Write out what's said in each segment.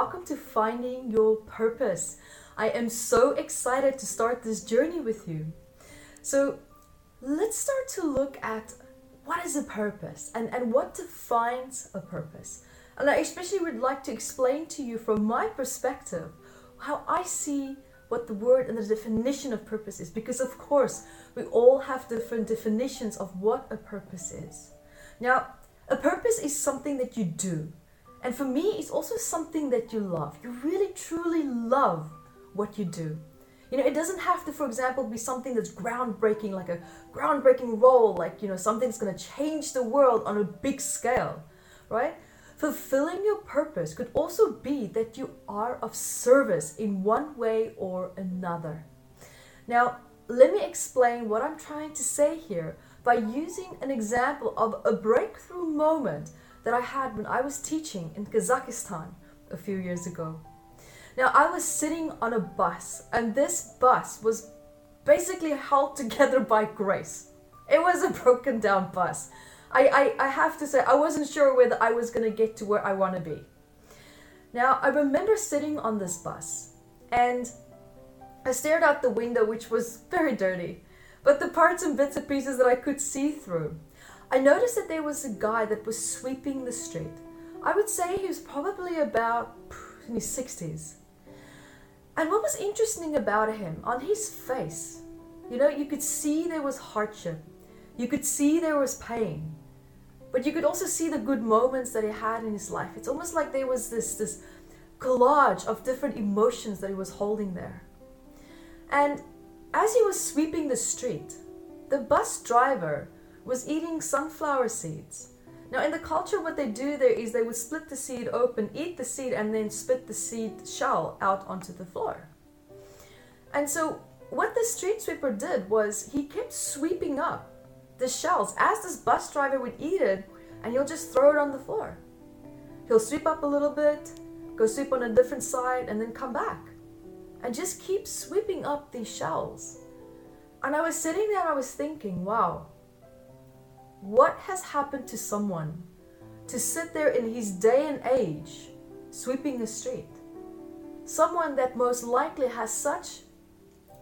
welcome to Finding Your Purpose. I am so excited to start this journey with you. So, let's start to look at what is a purpose and, and what defines a purpose. And I especially would like to explain to you from my perspective how I see what the word and the definition of purpose is because of course we all have different definitions of what a purpose is. Now, a purpose is something that you do. And for me, it's also something that you love. You really truly love what you do. You know, it doesn't have to, for example, be something that's groundbreaking, like a groundbreaking role, like, you know, something that's going to change the world on a big scale, right? Fulfilling your purpose could also be that you are of service in one way or another. Now, let me explain what I'm trying to say here by using an example of a breakthrough moment that I had when I was teaching in Kazakhstan a few years ago. Now, I was sitting on a bus, and this bus was basically held together by grace. It was a broken down bus. I, I, I have to say, I wasn't sure whether I was going to get to where I want to be. Now, I remember sitting on this bus and I stared out the window, which was very dirty, but the parts and bits and pieces that I could see through. I noticed that there was a guy that was sweeping the street. I would say he was probably about in his 60s. And what was interesting about him, on his face, you know, you could see there was hardship. You could see there was pain. But you could also see the good moments that he had in his life. It's almost like there was this, this collage of different emotions that he was holding there. And as he was sweeping the street, the bus driver was eating sunflower seeds. Now, in the culture, what they do there is they would split the seed open, eat the seed, and then spit the seed shell out onto the floor. And so, what the street sweeper did was he kept sweeping up the shells as this bus driver would eat it, and he'll just throw it on the floor. He'll sweep up a little bit, go sweep on a different side, and then come back. And just keep sweeping up these shells. And I was sitting there and I was thinking, wow, what has happened to someone to sit there in his day and age sweeping the street? Someone that most likely has such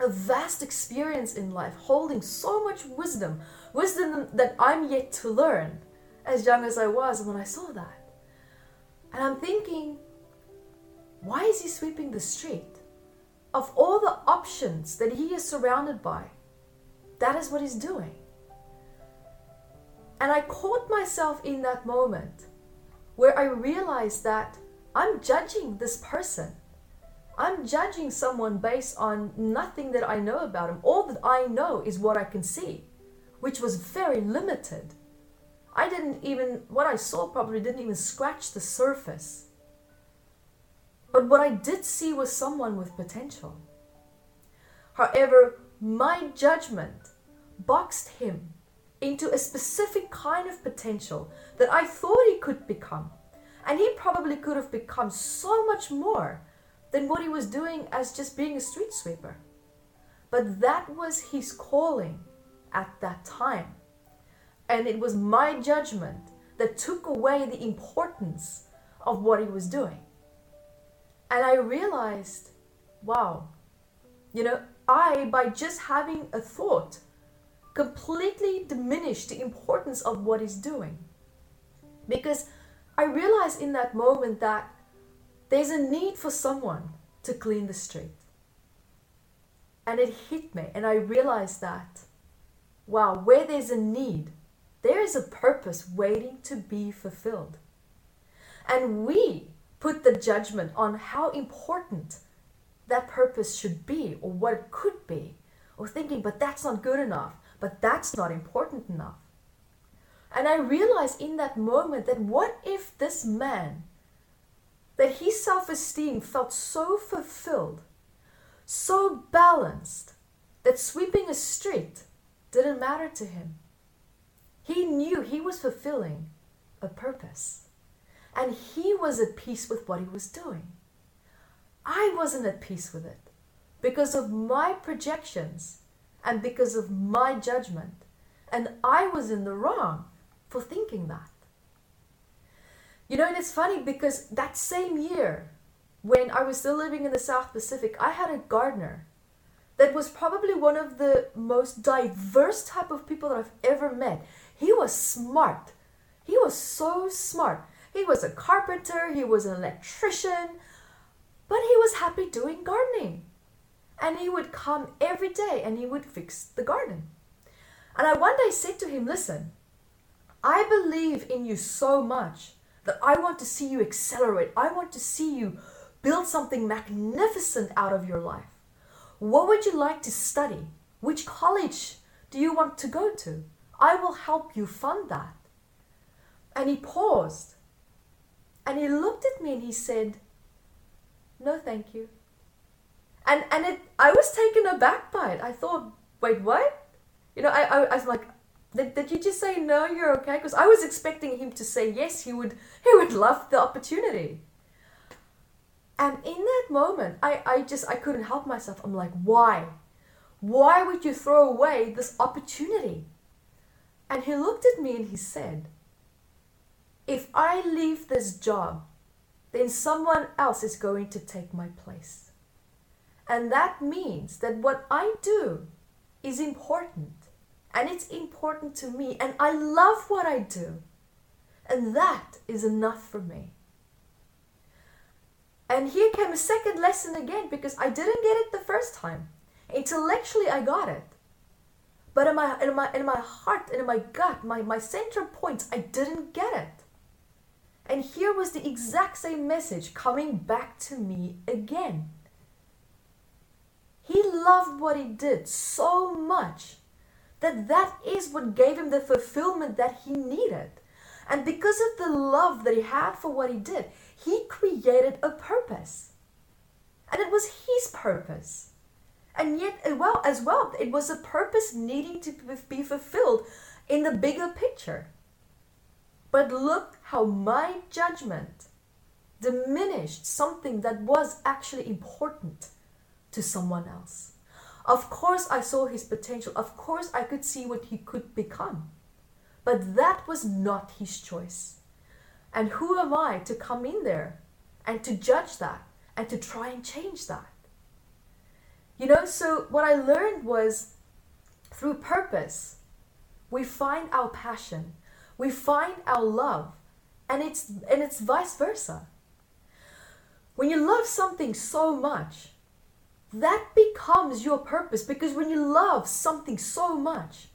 a vast experience in life, holding so much wisdom, wisdom that I'm yet to learn, as young as I was when I saw that. And I'm thinking, why is he sweeping the street? Of all the options that he is surrounded by, that is what he's doing. And I caught myself in that moment where I realized that I'm judging this person I'm judging someone based on nothing that I know about him. All that I know is what I can see, which was very limited. I didn't even, what I saw probably didn't even scratch the surface. But what I did see was someone with potential. However, my judgment boxed him into a specific kind of potential that I thought he could become. And he probably could have become so much more than what he was doing as just being a street sweeper. But that was his calling at that time. And it was my judgment that took away the importance of what he was doing. And I realized, wow, you know, I, by just having a thought, completely diminish the importance of what he's doing. Because I realized in that moment that there's a need for someone to clean the street. And it hit me, and I realized that, wow, where there's a need, there is a purpose waiting to be fulfilled. And we put the judgment on how important that purpose should be or what it could be, or thinking, but that's not good enough, but that's not important enough. And I realized in that moment that what if this man that his self esteem felt so fulfilled, so balanced, that sweeping a street didn't matter to him. He knew he was fulfilling a purpose, and he was at peace with what he was doing. I wasn't at peace with it because of my projections and because of my judgment, and I was in the wrong for thinking that. You know, and it's funny because that same year, when I was still living in the South Pacific, I had a gardener that was probably one of the most diverse type of people that I've ever met. He was smart. He was so smart. He was a carpenter, he was an electrician, but he was happy doing gardening. And he would come every day and he would fix the garden. And I one day said to him, Listen, I believe in you so much that I want to see you accelerate. I want to see you build something magnificent out of your life. What would you like to study? Which college do you want to go to? I will help you fund that. And he paused and he looked at me and he said, No, thank you. And, and it, I was taken aback by it. I thought, wait, what? You know, I, I, I was like, did, did you just say no, you're okay? Because I was expecting him to say yes, he would, he would love the opportunity. And in that moment, I, I just I couldn't help myself. I'm like, why? Why would you throw away this opportunity? And he looked at me and he said, If I leave this job, then someone else is going to take my place. And that means that what I do is important. And it's important to me. And I love what I do. And that is enough for me. And here came a second lesson again because I didn't get it the first time. Intellectually, I got it. But in my, in my, in my heart and in my gut, my, my center points, I didn't get it. And here was the exact same message coming back to me again. He loved what he did so much that that is what gave him the fulfillment that he needed. And because of the love that he had for what he did, he created a purpose. And it was his purpose. And yet, uh, well, as well, it was a purpose needing to be fulfilled in the bigger picture. But look how my judgment diminished something that was actually important to someone else. Of course, I saw his potential. Of course, I could see what he could become. But that was not his choice. And who am I to come in there and to judge that and to try and change that? You know, so what I learned was through purpose, we find our passion, we find our love, and it's and it's vice versa. When you love something so much, that becomes your purpose because when you love something so much,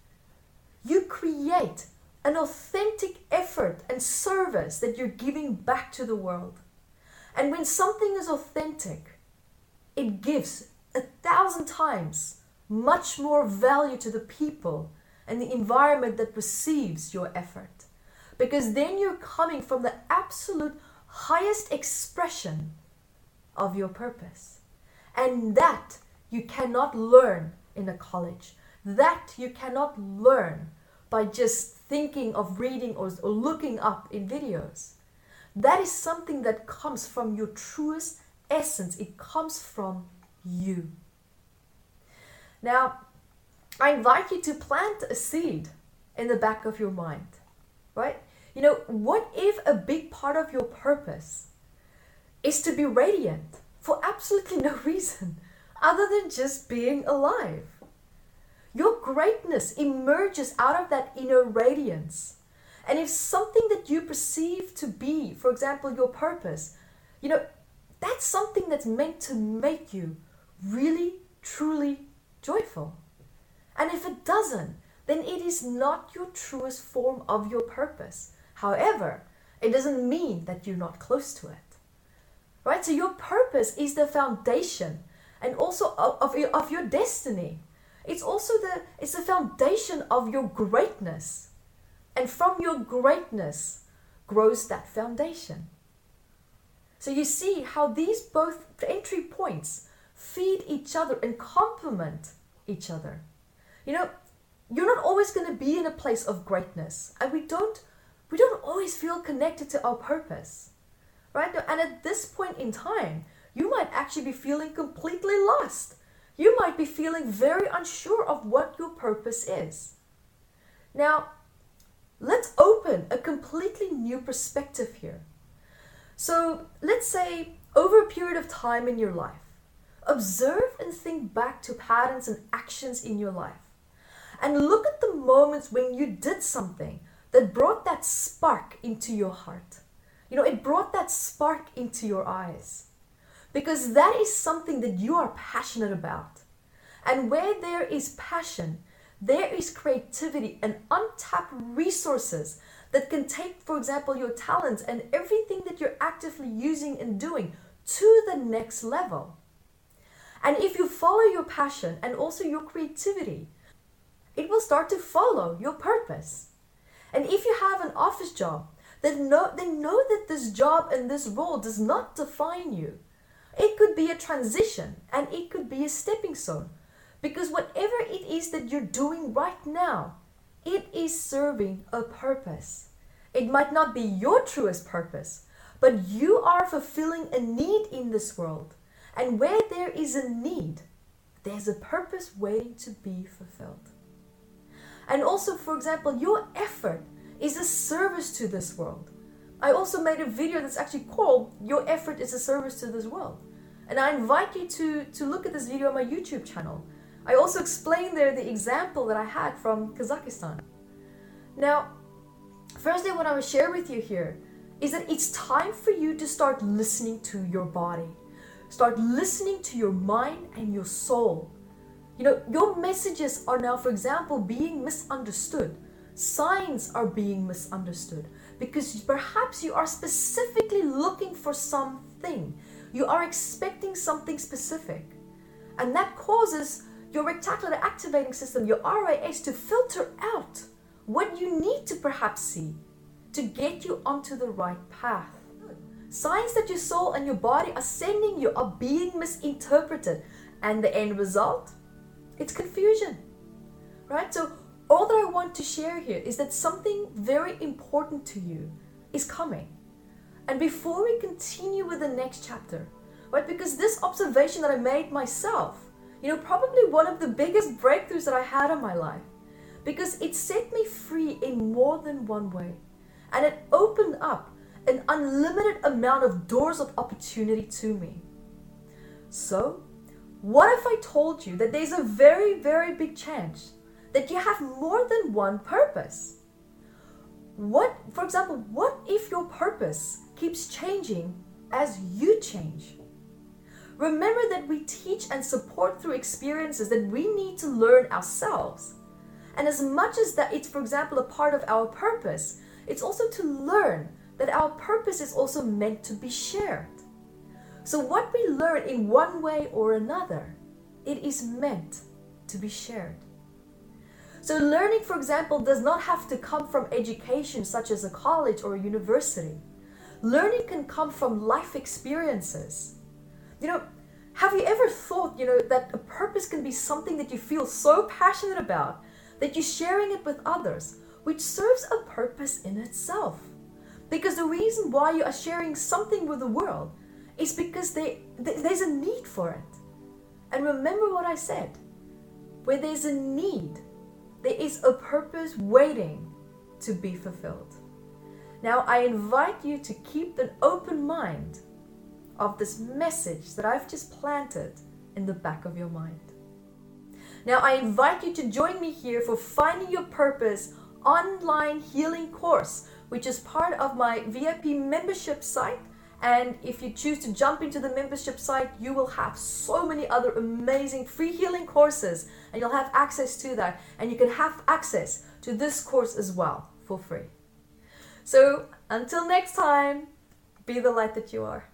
you create an authentic effort and service that you're giving back to the world. And when something is authentic, it gives a thousand times much more value to the people and the environment that receives your effort. Because then you're coming from the absolute highest expression of your purpose. And that you cannot learn in a college. That you cannot learn by just thinking of reading or, or looking up in videos. That is something that comes from your truest essence, it comes from you. Now, I invite you to plant a seed in the back of your mind, right? You know, what if a big part of your purpose is to be radiant for absolutely no reason other than just being alive? Your greatness emerges out of that inner radiance. And if something that you perceive to be, for example, your purpose, you know, that's something that's meant to make you really, truly joyful. And if it doesn't, then it is not your truest form of your purpose. However, it doesn't mean that you're not close to it. Right? So your purpose is the foundation and also of, of, your, of your destiny. It's also the it's the foundation of your greatness. And from your greatness grows that foundation. So you see how these both entry points feed each other and complement each other. You know, you're not always going to be in a place of greatness, and we don't we don't always feel connected to our purpose. Right? And at this point in time, you might actually be feeling completely lost you might be feeling very unsure of what your purpose is. Now, let's open a completely new perspective here. So, let's say over a period of time in your life, observe and think back to patterns and actions in your life. And look at the moments when you did something that brought that spark into your heart. You know, it brought that spark into your eyes. Because that is something that you are passionate about. And where there is passion, there is creativity and untapped resources that can take, for example, your talents and everything that you're actively using and doing to the next level. And if you follow your passion and also your creativity, it will start to follow your purpose. And if you have an office job, then know, then know that this job and this role does not define you. It could be a transition and it could be a stepping stone. Because whatever it is that you're doing right now, it is serving a purpose. It might not be your truest purpose, but you are fulfilling a need in this world. And where there is a need, there's a purpose waiting to be fulfilled. And also, for example, your effort is a service to this world. I also made a video that's actually called Your Effort is a Service to This World. And I invite you to, to look at this video on my YouTube channel. I also explain there the example that I had from Kazakhstan. Now, firstly, what I want to share with you here is that it's time for you to start listening to your body. Start listening to your mind and your soul. You know, your messages are now, for example, being misunderstood. Signs are being misunderstood because perhaps you are specifically looking for something. You are expecting something specific. And that causes your reticular activating system, your RAS, to filter out what you need to perhaps see to get you onto the right path. Signs that your soul and your body are sending you are being misinterpreted, and the end result it's confusion, right? So, all that I want to share here is that something very important to you is coming. And before we continue with the next chapter, right, because this observation that I made myself, you know, probably one of the biggest breakthroughs that I had in my life, because it set me free in more than one way. And it opened up an unlimited amount of doors of opportunity to me. So, what if I told you that there's a very, very big chance that you have more than one purpose? What, for example, what if your purpose keeps changing as you change? Remember that we teach and support through experiences that we need to learn ourselves. And as much as that it's, for example, a part of our purpose, it's also to learn that our purpose is also meant to be shared. So, what we learn in one way or another, it is meant to be shared. So, learning, for example, does not have to come from education such as a college or a university. Learning can come from life experiences. You know, have you ever thought, you know, that a purpose can be something that you feel so passionate about that you're sharing it with others, which serves a purpose in itself? Because the reason why you are sharing something with the world is because they, there's a need for it. And remember what I said where there's a need, there is a purpose waiting to be fulfilled. Now, I invite you to keep an open mind of this message that I've just planted in the back of your mind. Now, I invite you to join me here for Finding Your Purpose online healing course, which is part of my VIP membership site and if you choose to jump into the membership site, you will have so many other amazing free healing courses, and you'll have access to that. And you can have access to this course as well for free. So until next time, be the light that you are.